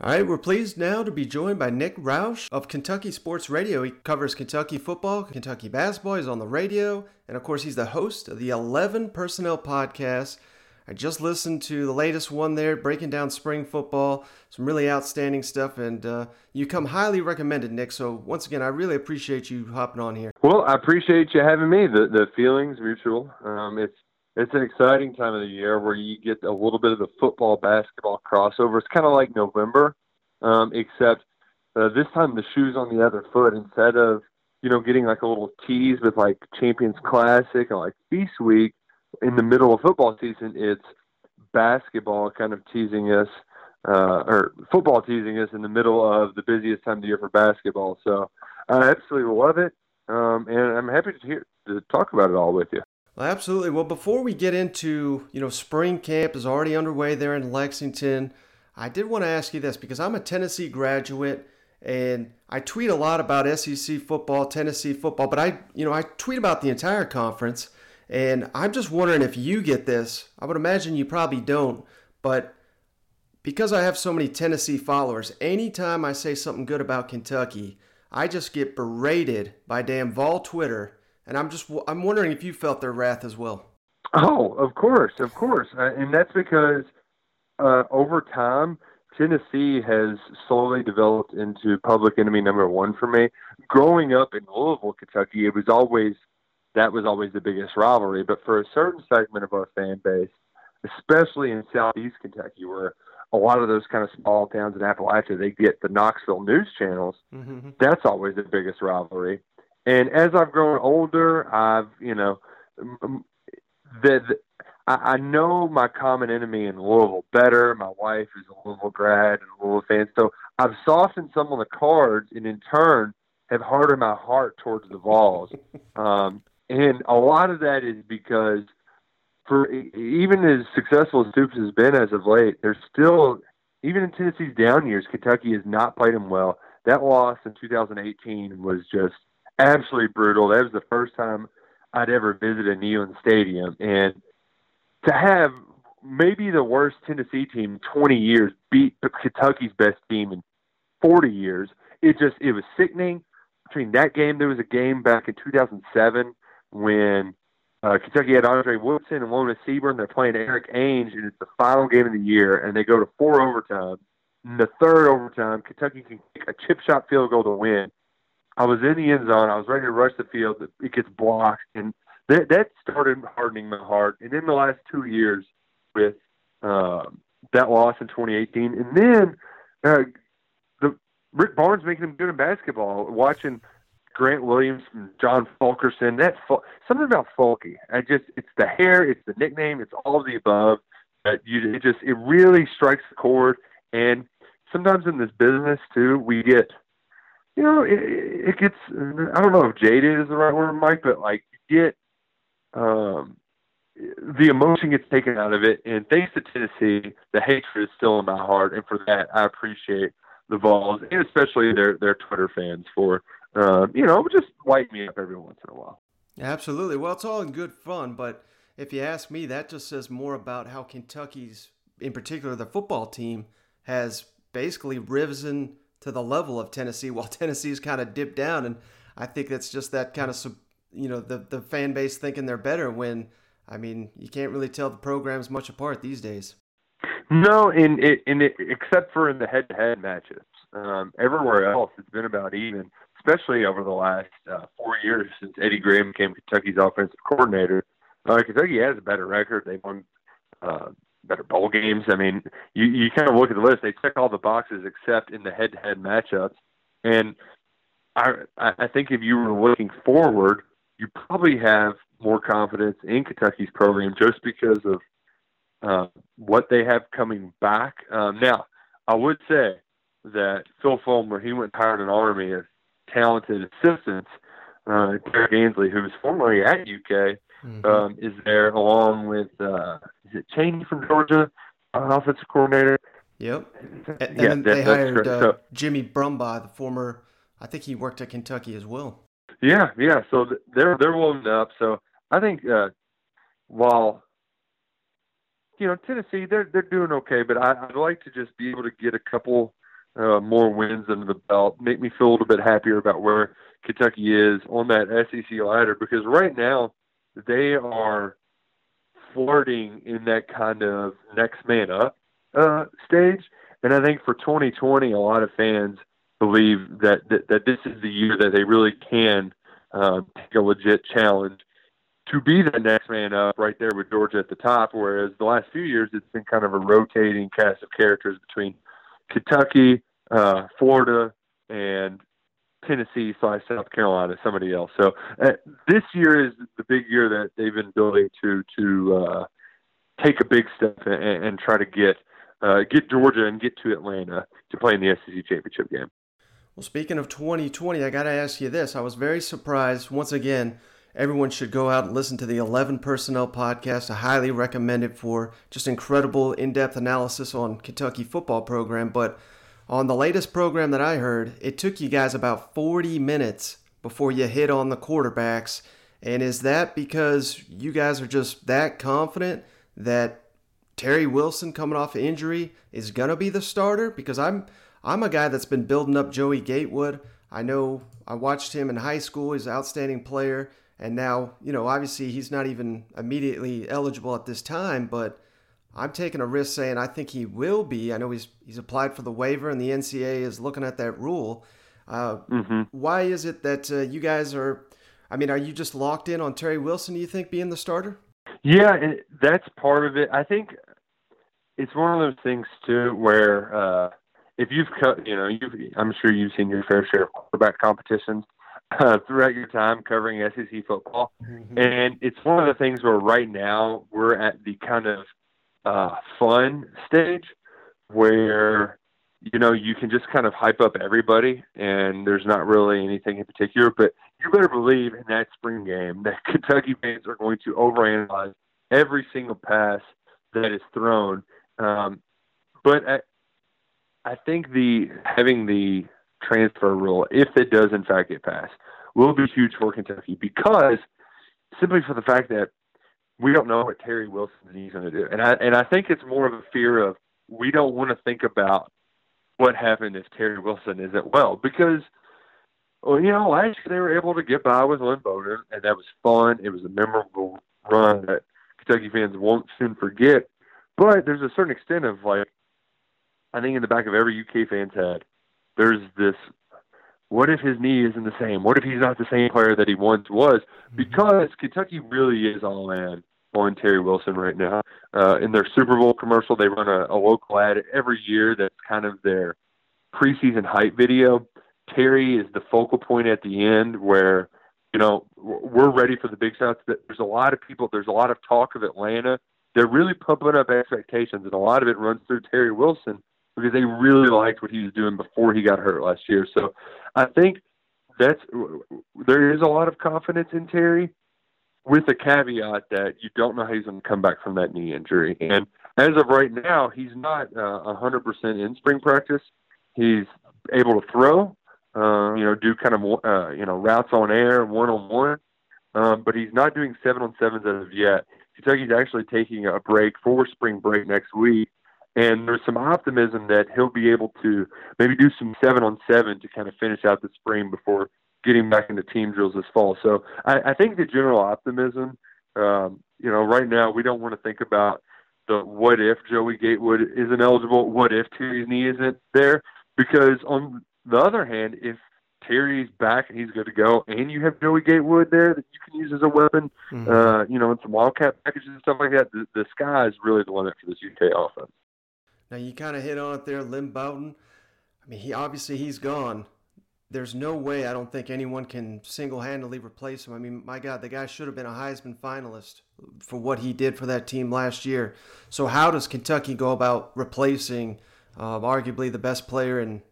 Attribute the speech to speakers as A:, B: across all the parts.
A: All right, we're pleased now to be joined by Nick Roush of Kentucky Sports Radio. He covers Kentucky football, Kentucky basketball. He's on the radio, and of course, he's the host of the 11 Personnel podcast. I just listened to the latest one there, breaking down spring football. Some really outstanding stuff, and uh, you come highly recommended, Nick. So once again, I really appreciate you hopping on here.
B: Well, I appreciate you having me. The the feelings mutual. Um, it's it's an exciting time of the year where you get a little bit of the football basketball crossover. It's kind of like November, um, except uh, this time the shoe's on the other foot. Instead of you know getting like a little tease with like Champions Classic or like Feast Week in the middle of football season, it's basketball kind of teasing us. Uh, or football teasing us in the middle of the busiest time of the year for basketball. So I absolutely love it, um, and I'm happy to hear to talk about it all with you.
A: Well, absolutely. Well, before we get into, you know, spring camp is already underway there in Lexington. I did want to ask you this because I'm a Tennessee graduate and I tweet a lot about SEC football, Tennessee football, but I, you know, I tweet about the entire conference and I'm just wondering if you get this. I would imagine you probably don't, but because I have so many Tennessee followers, anytime I say something good about Kentucky, I just get berated by damn Vol Twitter and I'm just I'm wondering if you felt their wrath as well.
B: Oh, of course, of course, uh, and that's because uh, over time Tennessee has slowly developed into public enemy number one for me. Growing up in Louisville, Kentucky, it was always that was always the biggest rivalry. But for a certain segment of our fan base, especially in Southeast Kentucky, where a lot of those kind of small towns in Appalachia, they get the Knoxville news channels. Mm-hmm. That's always the biggest rivalry. And as I've grown older, I've you know that I, I know my common enemy in Louisville better. My wife is a Louisville grad and a Louisville fan, so I've softened some of the cards, and in turn have hardened my heart towards the Vols. um, and a lot of that is because for even as successful as Stoops has been as of late, there's still even in Tennessee's down years, Kentucky has not played him well. That loss in 2018 was just absolutely brutal. That was the first time I'd ever visited Neyland Stadium, and to have maybe the worst Tennessee team in 20 years beat Kentucky's best team in 40 years, it just it was sickening. Between that game, there was a game back in 2007 when uh, Kentucky had Andre Woodson and Lona Seaburn. They're playing Erik Ainge, and it's the final game of the year, and they go to four overtime. In the third overtime, Kentucky can kick a chip shot field goal to win. I was in the end zone. I was ready to rush the field. It gets blocked, and that that started hardening my heart. And in the last two years, with uh, that loss in 2018, and then uh, the Rick Barnes making him good in basketball. Watching Grant Williams and John Fulkerson. That something about Fulky. I just it's the hair, it's the nickname, it's all of the above. That you it just it really strikes the chord. And sometimes in this business too, we get you know, it, it gets, I don't know if jaded is the right word, Mike, but like you get, um, the emotion gets taken out of it. And thanks to Tennessee, the hatred is still in my heart. And for that, I appreciate the Vols and especially their, their Twitter fans for, uh, you know, just light me up every once in a while.
A: Absolutely. Well, it's all in good fun, but if you ask me, that just says more about how Kentucky's, in particular, the football team, has basically risen to the level of Tennessee, while Tennessee's kind of dipped down. And I think that's just that kind of you know the the fan base thinking they're better when I mean you can't really tell the programs much apart these days.
B: No, in it, in it, except for in the head-to-head matches, um, everywhere else it's been about even. Especially over the last uh, four years since Eddie Gran became Kentucky's offensive coordinator, uh, Kentucky has a better record. They've won uh, better bowl games. I mean, you you kind of look at the list; they check all the boxes except in the head-to-head matchups. And I I think if you were looking forward, you probably have more confidence in Kentucky's program just because of uh, what they have coming back. Um, now, I would say that Phil Fulmer he went and hired an army of talented assistants. Uh, Derrick Ansley, who was formerly at UK, mm-hmm. um, is there along with uh, is it Chaney from Georgia, offensive coordinator.
A: Yep. And, and yeah, that, they hired uh, so, Jimmy Brumbaugh, the former. I think he worked at Kentucky as well.
B: Yeah, yeah. So they're they're warmed up. So I think uh, while you know Tennessee, they're they're doing okay, but I, I'd like to just be able to get a couple uh, more wins under the belt, make me feel a little bit happier about where Kentucky is on that SEC ladder because right now they are flirting in that kind of next man up uh, stage. And I think for 2020, a lot of fans believe that, that, that this is the year that they really can uh, take a legit challenge to be the next man up right there with Georgia at the top. Whereas the last few years, it's been kind of a rotating cast of characters between Kentucky, uh, Florida, and Tennessee slash South Carolina, somebody else. So uh, this year is the big year that they've been building to to uh, take a big step and, and try to get uh, get Georgia and get to Atlanta to play in the SEC championship game.
A: Well, speaking of 2020, I got to ask you this. I was very surprised. Once again, everyone should go out and listen to the 11 Personnel podcast. I highly recommend it for just incredible in depth analysis on Kentucky football program. But on the latest program that I heard, it took you guys about 40 minutes before you hit on the quarterbacks. And is that because you guys are just that confident that Terry Wilson coming off injury is going to be the starter? Because I'm I'm a guy that's been building up Joey Gatewood. I know I watched him in high school. He's an outstanding player. And now, you know, obviously he's not even immediately eligible at this time, but I'm taking a risk saying I think he will be. I know he's he's applied for the waiver, and the NCAA is looking at that rule. Uh, mm-hmm. Why is it that uh, you guys are? I mean, are you just locked in on Terry Wilson? Do you think being the starter?
B: Yeah, that's part of it. I think it's one of those things too where uh, if you've cut, you know, you've, I'm sure you've seen your fair share of quarterback competitions uh, throughout your time covering SEC football, mm-hmm. and it's one of the things where right now we're at the kind of uh, fun stage where you know you can just kind of hype up everybody and there's not really anything in particular but you better believe in that spring game that kentucky fans are going to overanalyze every single pass that is thrown. Um, but I, I think the having the transfer rule if it does in fact get passed will be huge for kentucky because simply for the fact that we don't know what Terry Wilson's knee's going to do, and I and I think it's more of a fear of we don't want to think about what happened if Terry Wilson isn't well because. Well, you know, last year they were able to get by with Lynn Bowden, and that was fun. It was a memorable run that Kentucky fans won't soon forget. But there's a certain extent of like, I think in the back of every UK fan's head, there's this what if his knee isn't the same? What if he's not the same player that he once was? Mm-hmm. Because Kentucky really is all in on Terry Wilson right now. Uh, in their Super Bowl commercial, they run a, a local ad every year that's kind of their preseason hype video. Terry is the focal point at the end where, you know, we're ready for the big shots. There's a lot of people, there's a lot of talk of Atlanta. They're really pumping up expectations, and a lot of it runs through Terry Wilson because they really liked what he was doing before he got hurt last year. So I think that's there is a lot of confidence in Terry, with the caveat that you don't know how he's going to come back from that knee injury. And as of right now, he's not uh, hundred percent in spring practice. He's able to throw, uh, you know, do kind of uh, you know routes on air, one on one, but he's not doing seven on sevens as of yet. Kentucky's actually taking a break for spring break next week and there's some optimism that he'll be able to maybe do some seven on seven to kind of finish out the spring before getting back into team drills this fall. So I, I think the general optimism, um, you know, right now we don't want to think about the what if Joey Gatewood isn't eligible, what if Terry's knee isn't there, because on the other hand, if Terry's back and he's good to go, and you have Joey Gatewood there that you can use as a weapon, mm-hmm. uh, you know, and some wildcat packages and stuff like that. The, the sky is really the limit for this UK offense.
A: Now you kind of hit on it there, Lynn Bowden. I mean, he obviously he's gone. There's no way I don't think anyone can single-handedly replace him. I mean, my God, the guy should have been a Heisman finalist for what he did for that team last year. So how does Kentucky go about replacing uh, arguably the best player in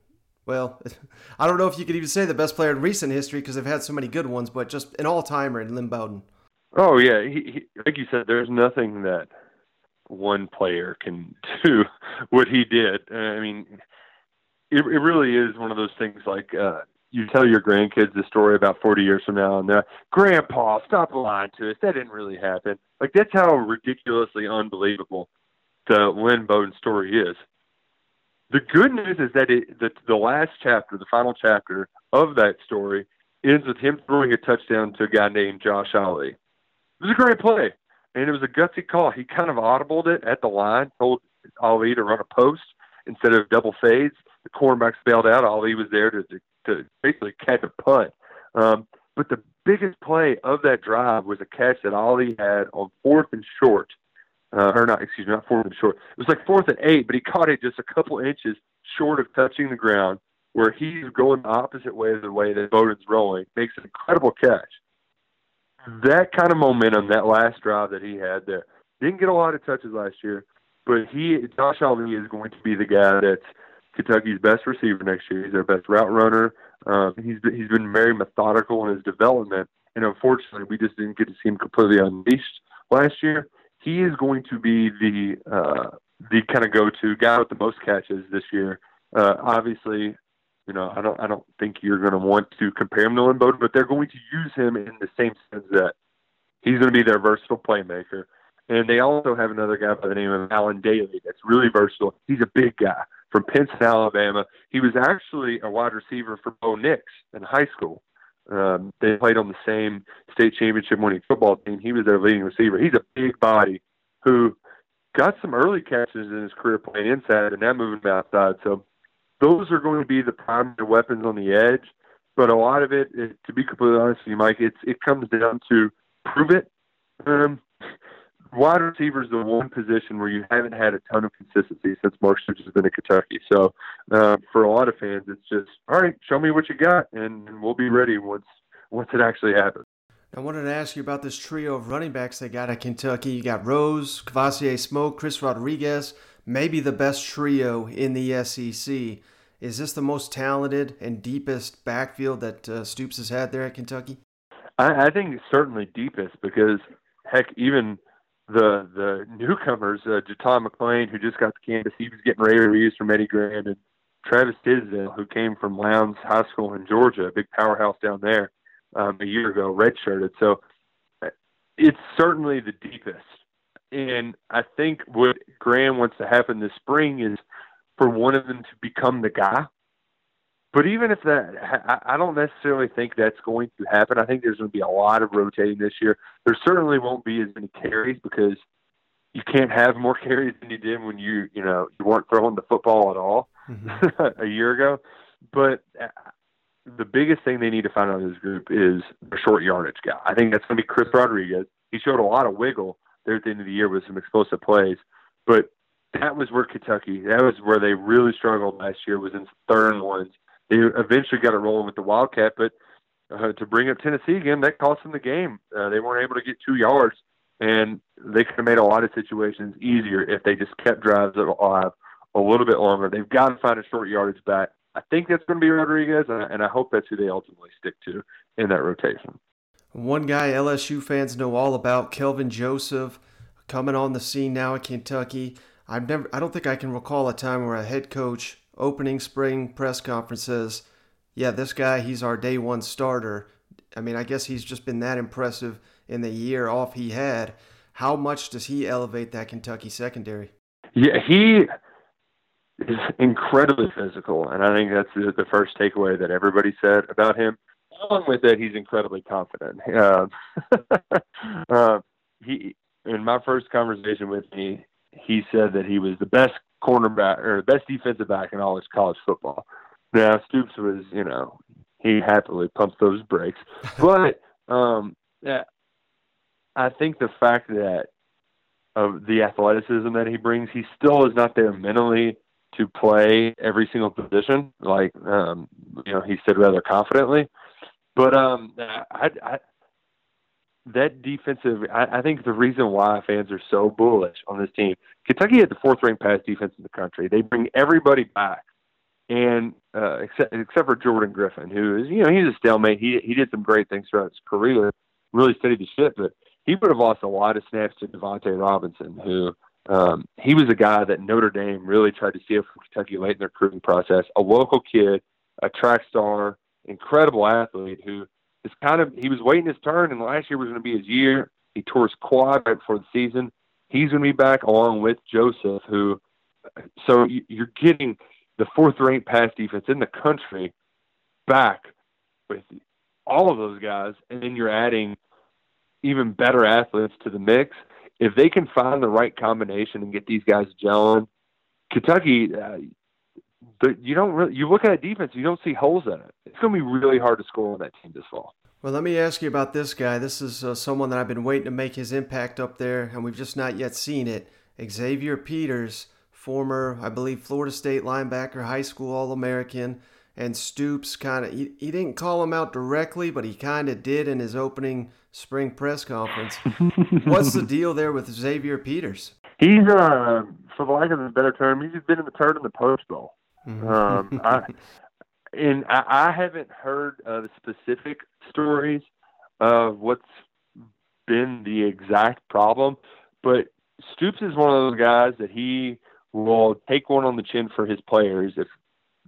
A: well, I don't know if you could even say the best player in recent history because they've had so many good ones, but just an all-timer in Lynn Bowden.
B: Oh yeah, he, he, like you said, there's nothing that one player can do what he did. Uh, I mean, it, it really is one of those things like uh, you tell your grandkids the story about 40 years from now, and they're, Grandpa, stop lying to us. That didn't really happen. Like, that's how ridiculously unbelievable the Lynn Bowden story is. The good news is that it, the, the last chapter, the final chapter of that story, ends with him throwing a touchdown to a guy named Josh Ali. It was a great play, and it was a gutsy call. He kind of audibled it at the line, told Ali to run a post instead of double fades. The cornerbacks bailed out. Ali was there to, to, to basically catch a punt. Um, but the biggest play of that drive was a catch that Ali had on fourth and short – uh, or not, excuse me, not fourth and short. It was like fourth and eight, but he caught it just a couple inches short of touching the ground, where he's going the opposite way of the way that Bowden's rolling. Makes an incredible catch. That kind of momentum, that last drive that he had there, didn't get a lot of touches last year, but he, Josh Ali, is going to be the guy that's Kentucky's best receiver next year. He's their best route runner. Um, he's been, he's been very methodical in his development, and unfortunately, we just didn't get to see him completely unleashed last year he is going to be the uh, the kind of go-to guy with the most catches this year. Uh, obviously, you know, I don't I don't think you're going to want to compare him to Bowden, but they're going to use him in the same sense that he's going to be their versatile playmaker. And they also have another guy by the name of Allen Dailey that's really versatile. He's a big guy from Pinson, Alabama. He was actually a wide receiver for Bo Nix in high school. Um, they played on the same state championship winning football team. He was their leading receiver. He's a big body who got some early catches in his career playing inside and now moving outside. So those are going to be the primary weapons on the edge. But a lot of it, it to be completely honest with you, Mike, it's it comes down to prove it. Um, wide receiver is the one position where you haven't had a ton of consistency since Mark Stoops has been in Kentucky. So uh, for a lot of fans, it's just all right. Show me what you got, and, and we'll be ready once once it actually happens.
A: I wanted to ask you about this trio of running backs they got at Kentucky. You got Rose, Kavosiey Smoke, Chris Rodriguez, maybe the best trio in the SEC. Is this the most talented and deepest backfield that uh, Stoops has had there at Kentucky?
B: I, I think certainly deepest because heck, even the the newcomers, uh, JuTahn McClain, who just got to campus, he was getting rave reviews from Eddie Gran, and Travis Tisdale, who came from Lowndes High School in Georgia, a big powerhouse down there, um, a year ago, redshirted. So uh, it's certainly the deepest. And I think what Gran wants to happen this spring is for one of them to become the guy but even if that, I don't necessarily think that's going to happen. I think there's going to be a lot of rotating this year. There certainly won't be as many carries because you can't have more carries than you did when you, you know, you weren't throwing the football at all mm-hmm. a year ago. But uh, the biggest thing they need to find out in this group is a short yardage guy. I think that's going to be Chris Rodriguez. He showed a lot of wiggle there at the end of the year with some explosive plays, but that was where Kentucky, that was where they really struggled last year was in third and ones they eventually got it rolling with the Wildcat, but uh, to bring up Tennessee again, that cost them the game. Uh, they weren't able to get two yards, and they could have made a lot of situations easier if they just kept drives alive a little bit longer. They've got to find a short yardage back. I think that's going to be Rodriguez, and I, and I hope that's who they ultimately stick to in that rotation.
A: One guy LSU fans know all about, Kelvin Joseph, coming on the scene now at Kentucky. I've never, I don't think I can recall a time where a head coach opening spring press conferences, yeah, this guy, he's our day one starter. I mean, I guess he's just been that impressive in the year off he had. How much does he elevate that Kentucky secondary?
B: Yeah, he is incredibly physical, and I think that's the, first takeaway that everybody said about him. Along with that, he's incredibly confident. Uh, uh, he, in my first conversation with me, he said that he was the best cornerback or the best defensive back in all his college football. Now Stoops was, you know, he happily pumped those brakes, but um, yeah, I think the fact that of the athleticism that he brings, he still is not there mentally to play every single position. Like um, you know, he said rather confidently. But um, I, I that defensive, I, I think the reason why fans are so bullish on this team, Kentucky had the fourth ranked pass defense in the country. They bring everybody back, and uh, except except for Jordan Griffin, who is you know he's a stalemate. He he did some great things throughout his career, really steadied the ship, but he would have lost a lot of snaps to Davonte Robinson, who um, he was a guy that Notre Dame really tried to steal from Kentucky late in their recruiting process. A local kid, a track star, incredible athlete who kind of he was waiting his turn, and last year was going to be his year. He tore his quad right before the season. He's going to be back along with Joseph, who. So you're getting the fourth ranked pass defense in the country back with all of those guys, and then you're adding even better athletes to the mix. If they can find the right combination and get these guys gelling, Kentucky, uh, but you don't really, you look at defense, you don't see holes in it. It's going to be really hard to score on that team this fall.
A: Well, let me ask you about this guy. This is uh, someone that I've been waiting to make his impact up there, and we've just not yet seen it. Xavier Peters, former, I believe, Florida State linebacker, high school All American, and Stoops kind of, he, he didn't call him out directly, but he kind of did in his opening spring press conference. What's the deal there with Xavier Peters?
B: He's, uh, for the lack of a better term, he's been in the turd in the post bowl. Um, I, and I, I haven't heard of specific stories of what's been the exact problem, but Stoops is one of those guys that he will take one on the chin for his players if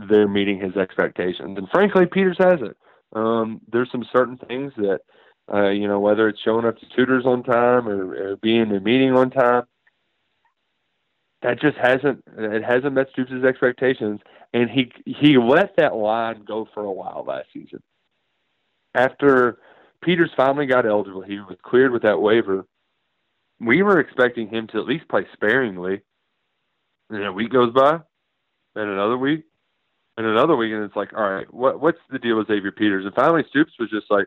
B: they're meeting his expectations. And frankly, Peters hasn't. Um, there's some certain things that, uh, you know, whether it's showing up to tutors on time or, or being in a meeting on time, that just hasn't it hasn't met Stoops' expectations, and he he let that line go for a while last season. After Peters finally got eligible, he was cleared with that waiver. We were expecting him to at least play sparingly. And a week goes by, and another week, and another week, and it's like, all right, what what's the deal with Xavier Peters? And finally, Stoops was just like,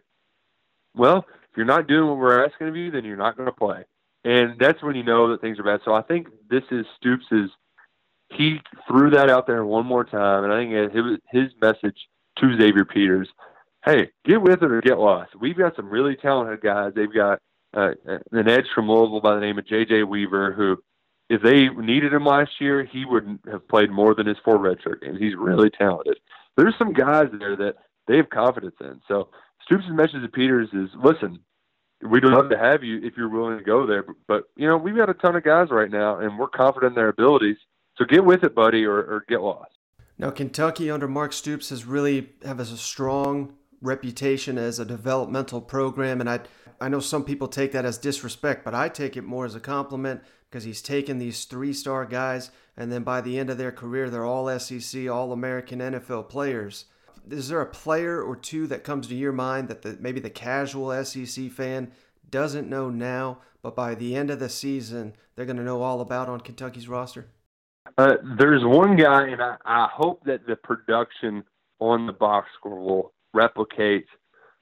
B: well, if you're not doing what we're asking of you, then you're not going to play and that's when you know that things are bad. So I think this is Stoops's. He threw that out there one more time, and I think it was his message to Xavier Peters: "Hey, get with it or get lost. We've got some really talented guys. They've got uh, an edge from Louisville by the name of J.J. Weaver, who, if they needed him last year, he would have played more than his four redshirt games. He's really talented. There's some guys there that they have confidence in. So Stoops' message to Peters is: listen, we'd love to have you if you're willing to go there. But, but, you know, we've got a ton of guys right now, and we're confident in their abilities. So get with it, buddy, or, or get lost.
A: Now, Kentucky under Mark Stoops has really have a strong reputation as a developmental program, and I I know some people take that as disrespect, but I take it more as a compliment because he's taken these three star guys, and then by the end of their career, they're all SEC, all American NFL players is there a player or two that comes to your mind that the, maybe the casual SEC fan doesn't know now, but by the end of the season they're going to know all about on Kentucky's roster?
B: Uh, there's one guy, and I, I, hope that the production on the box score will replicate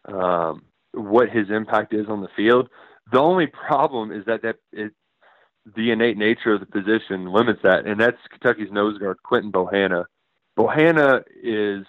B: um, what his impact is on the field. The only problem is that that it, the innate nature of the position limits that, and that's Kentucky's nose guard Quinton Bohanna. Bohanna is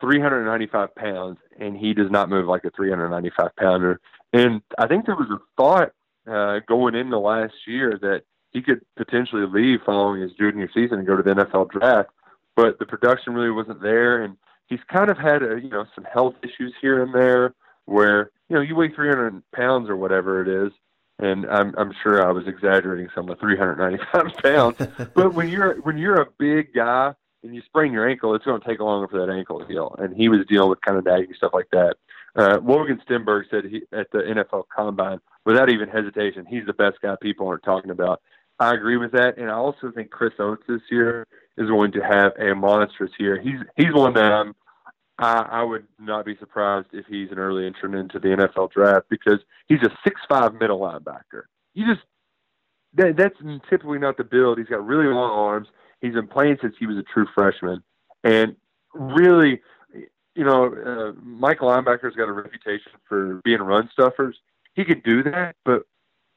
B: 395 pounds, and he does not move like a 395 pounder. And I think there was a thought uh, going into last year that he could potentially leave following his junior season and go to the NFL draft, but the production really wasn't there, and he's kind of had a, you know some health issues here and there where you know you weigh 300 pounds or whatever it is. And I'm I'm sure I was exaggerating some of 395 pounds, but when you're when you're a big guy and you sprain your ankle, it's going to take longer for that ankle to heal. And he was dealing with kind of nagging stuff like that. Uh, Logan Stenberg said he, at the NFL Combine, without even hesitation, he's the best guy people aren't talking about. I agree with that, and I also think Chris Oats this year is going to have a monstrous year. He's he's one that I'm, I, I would not be surprised if he's an early entrant into the NFL draft because he's a six five middle linebacker. You just that, that's typically not the build. He's got really long arms. He's been playing since he was a true freshman, and really, you know, uh, Mike linebacker's got a reputation for being run stuffers. He could do that, but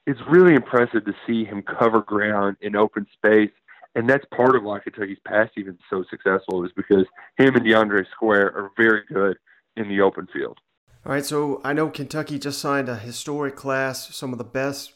B: it's really impressive to see him cover ground in open space, and that's part of why Kentucky's pass even so successful is because him and DeAndre Square are very good in the open field.
A: All right, so I know Kentucky just signed a historic class, some of the best,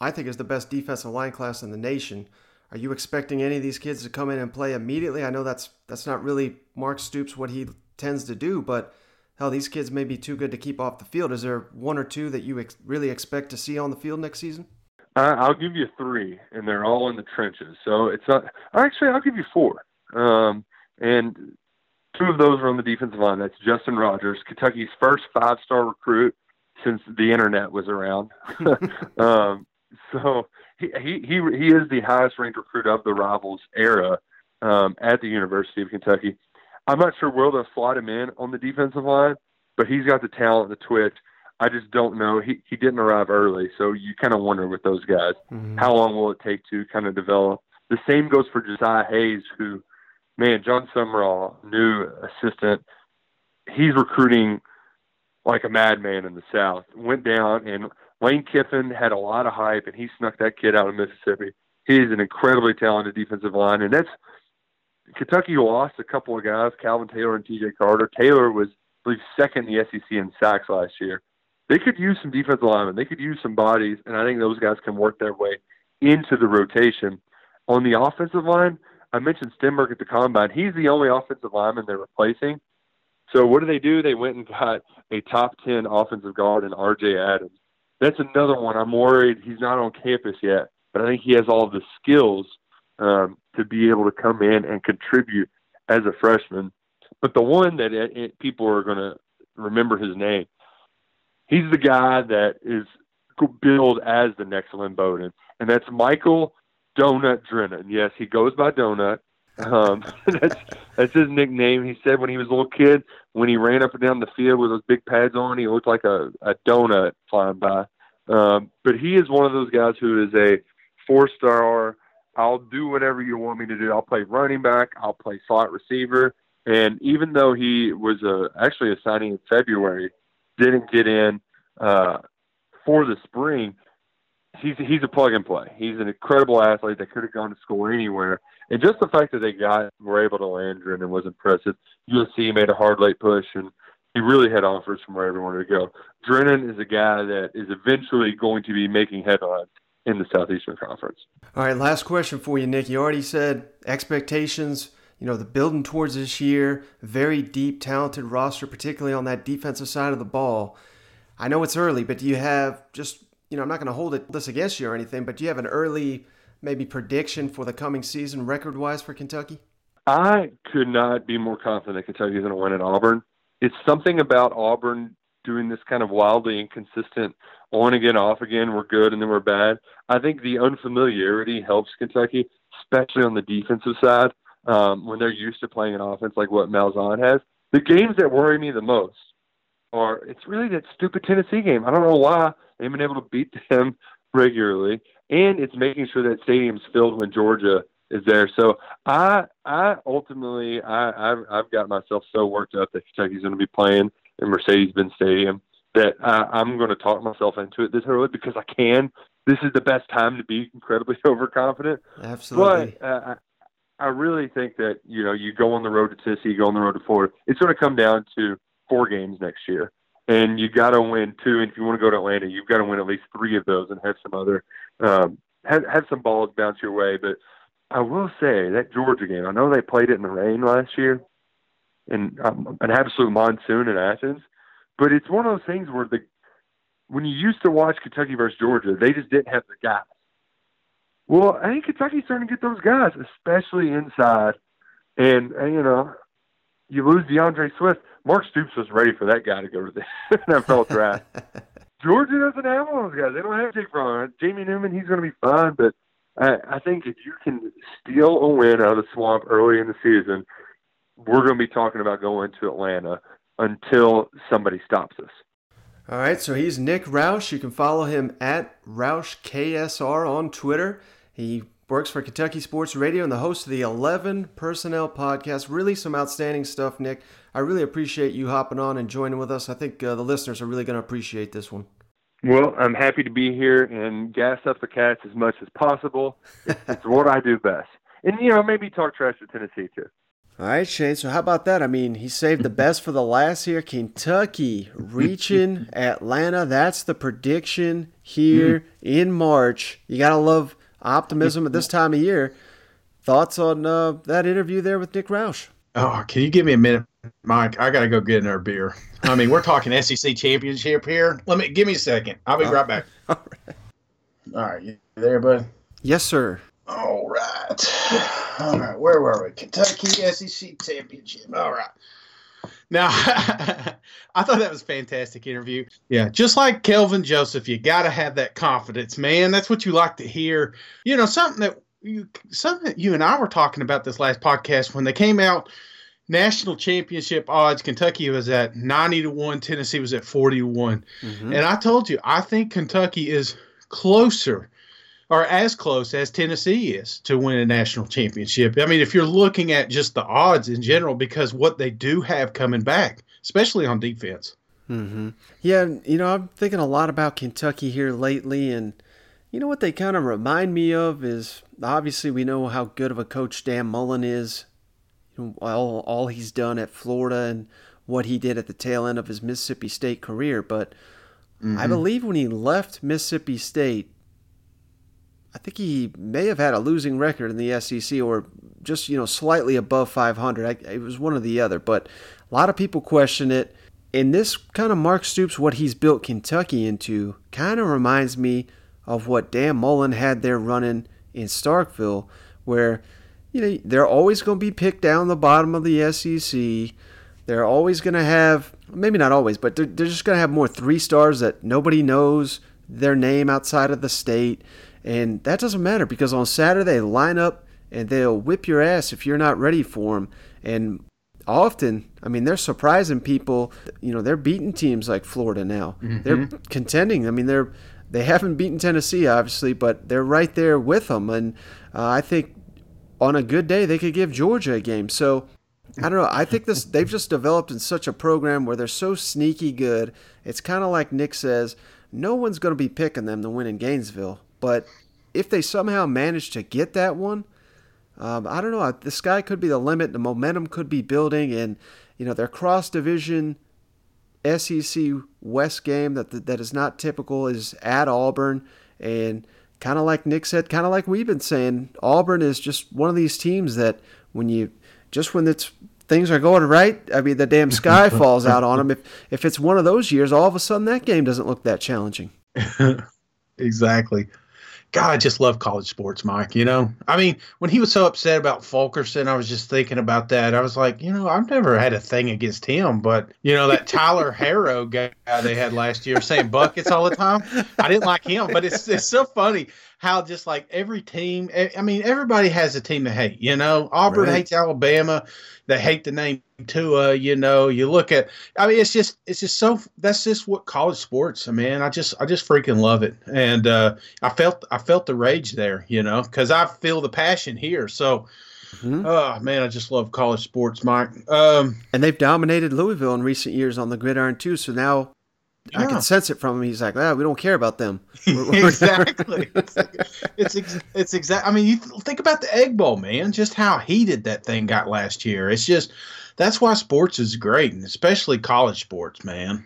A: I think is the best defensive line class in the nation. Are you expecting any of these kids to come in and play immediately? I know that's that's not really Mark Stoops what he tends to do, but hell, these kids may be too good to keep off the field. Is there one or two that you ex- really expect to see on the field next season?
B: Uh, I'll give you three, and they're all in the trenches. So it's not. Actually, I'll give you four. Um, and two of those are on the defensive line. That's Justin Rogers, Kentucky's first five-star recruit since the internet was around. um, so he he he is the highest ranked recruit of the rivals era. um, at the University of Kentucky. I'm not sure where they'll slot him in on the defensive line, but he's got the talent, the twitch. I just don't know. He he didn't arrive early, so you kind of wonder with those guys, mm-hmm. how long will it take to kind of develop? The same goes for Josiah Hayes, who, man, Jon Sumrall, new assistant, he's recruiting like a madman in the South. Went down, and Lane Kiffin had a lot of hype, and he snuck that kid out of Mississippi. He's an incredibly talented defensive line, and that's Kentucky lost a couple of guys, Calvin Taylor and T.J. Carter. Taylor was, I believe, second in the SEC in sacks last year. They could use some defensive linemen. They could use some bodies, and I think those guys can work their way into the rotation. On the offensive line, I mentioned Stenberg at the combine. He's the only offensive lineman they're replacing. So what do they do? They went and got a top ten offensive guard in R.J. Adams. That's another one. I'm worried he's not on campus yet, but I think he has all the skills um, to be able to come in and contribute as a freshman. But the one that it, it, people are going to remember his name, he's the guy that is billed as the next Lynn Bowden, and that's Michael Donut Drennan. Yes, he goes by Donut. Um, that's that's his nickname. He said when he was a little kid, when he ran up and down the field with those big pads on, he looked like a, a donut flying by. Um, but he is one of those guys who is a four-star. I'll do whatever you want me to do. I'll play running back. I'll play slot receiver. And even though he was a, actually a signing in February, didn't get in uh, for the spring, he's he's a plug and play. He's an incredible athlete that could have gone to school anywhere. And just the fact that they got were able to land Drennan was impressive. USC made a hard late push, and he really had offers from where everyone to go. Drennan is a guy that is eventually going to be making headlines in the Southeastern Conference.
A: All right, last question for you, Nick. You already said expectations. You know, the building towards this year, very deep, talented roster, particularly on that defensive side of the ball. I know it's early, but do you have just you know, I'm not going to hold it this against you or anything, but do you have an early maybe prediction for the coming season record wise for Kentucky?
B: I could not be more confident Kentucky is going to win at Auburn. It's something about Auburn doing this kind of wildly inconsistent on again, off again. We're good and then we're bad. I think the unfamiliarity helps Kentucky, especially on the defensive side um, when they're used to playing an offense like what Malzahn has. The games that worry me the most are it's really that stupid Tennessee game. I don't know why they've been able to beat them regularly, and it's making sure that stadium's filled when Georgia is there. So I, I ultimately, I, I've, I've got myself so worked up that Kentucky's going to be playing in Mercedes-Benz Stadium that I, I'm going to talk myself into it this early because I can. This is the best time to be incredibly overconfident.
A: Absolutely.
B: But uh, I really think that you know you go on the road to Tennessee, you go on the road to Florida. It's going to come down to four games next year and you got to win two. And if you want to go to Atlanta, you've got to win at least three of those and have some other um, had have some balls bounce your way. But I will say that Georgia game. I know they played it in the rain last year, and um, an absolute monsoon in Athens. But it's one of those things where the when you used to watch Kentucky versus Georgia, they just didn't have the guys. Well, I think Kentucky's starting to get those guys, especially inside. And, and you know, you lose D'Andre Swift. Mark Stoops was ready for that guy to go to the NFL draft. Georgia doesn't have of those guys. They don't have Jake Fromm. Jamie Newman, he's going to be fine, but I, I think if you can steal a win out of the swamp early in the season, we're going to be talking about going to Atlanta until somebody stops us.
A: All right, so he's Nick Roush. You can follow him at RoushKSR on Twitter. He works for Kentucky Sports Radio and the host of the 11 Personnel Podcast. Really some outstanding stuff, Nick. I really appreciate you hopping on and joining with us. I think uh, the listeners are really going to appreciate this one.
B: Well, I'm happy to be here and gas up the cats as much as possible. it's what I do best. And, you know, maybe talk trash to Tennessee, too.
A: All right, Shane. So how about that? I mean, he saved the best for the last here. Kentucky reaching Atlanta. That's the prediction here in March. You got to love optimism at this time of year. Thoughts on uh, that interview there with Nick Roush?
C: Oh, can you give me a minute, Mike? I got to go get another beer. I mean, we're talking SEC championship here. Let me give me a second. I'll be right back. All right. All right, you there, bud?
A: Yes, sir.
C: All right. All right. Where were we? Kentucky SEC championship. All right. Now, I thought that was a fantastic interview. Yeah, just like Kelvin Joseph, you got to have that confidence, man. That's what you like to hear. You know, something that you, something you and I were talking about this last podcast when they came out national championship odds. Kentucky was at ninety to one. Tennessee was at forty to one. Mm-hmm. And I told you, I think Kentucky is closer or as close as Tennessee is to win a national championship. I mean, if you're looking at just the odds in general, because what they do have coming back, especially on defense.
A: Mm-hmm. Yeah, you know, I'm thinking a lot about Kentucky here lately, and you know what they kind of remind me of is obviously we know how good of a coach Dan Mullen is, you know, all all he's done at Florida and what he did at the tail end of his Mississippi State career, but mm-hmm. I believe when he left Mississippi State, I think he may have had a losing record in the SEC or just you know slightly above 500. I, it was one or the other, but a lot of people question it. And this kind of Mark Stoops, what he's built Kentucky into, kind of reminds me of what Dan Mullen had there running in Starkville, where you know they're always going to be picked down the bottom of the SEC. They're always going to have, maybe not always, but they're, they're just going to have more three stars that nobody knows their name outside of the state. And that doesn't matter because on Saturday they line up and they'll whip your ass if you're not ready for them. And often, I mean, they're surprising people. You know, they're beating teams like Florida now. Mm-hmm. They're contending. I mean, they're they haven't beaten Tennessee obviously, but they're right there with them. And uh, I think on a good day they could give Georgia a game. So I don't know. I think this they've just developed in such a program where they're so sneaky good. It's kind of like Nick says, no one's going to be picking them to win in Gainesville. But if they somehow manage to get that one, um, I don't know. The sky could be the limit. The momentum could be building, and you know their cross division SEC West game that that is not typical is at Auburn, and kind of like Nick said, kind of like we've been saying, Auburn is just one of these teams that when you just when it's things are going right, I mean the damn sky falls out on them. If if it's one of those years, all of a sudden that game doesn't look that challenging.
C: exactly. God, I just love college sports, Mike. You know, I mean, when he was so upset about Fulkerson, I was just thinking about that. I was like, you know, I've never had a thing against him, but you know, that Tyler Herro guy they had last year saying buckets all the time. I didn't like him, but it's it's so funny how just like every team. I mean, everybody has a team to hate. You know, Auburn right. hates Alabama. They hate the name Tua. You know, you look at. I mean, it's just it's just so. That's just what college sports. I mean, I just I just freaking love it, and uh, I felt I felt the rage there. You know, because I feel the passion here. So. Mm-hmm. Oh man, I just love college sports, Mike. Um,
A: and they've dominated Louisville in recent years on the gridiron too. So now yeah. I can sense it from him. He's like, ah, we don't care about them.
C: We're, we're exactly. it's it's, ex- it's exact. I mean, you th- think about the Egg Bowl, man. Just how heated that thing got last year. It's just that's why sports is great, and especially college sports, man.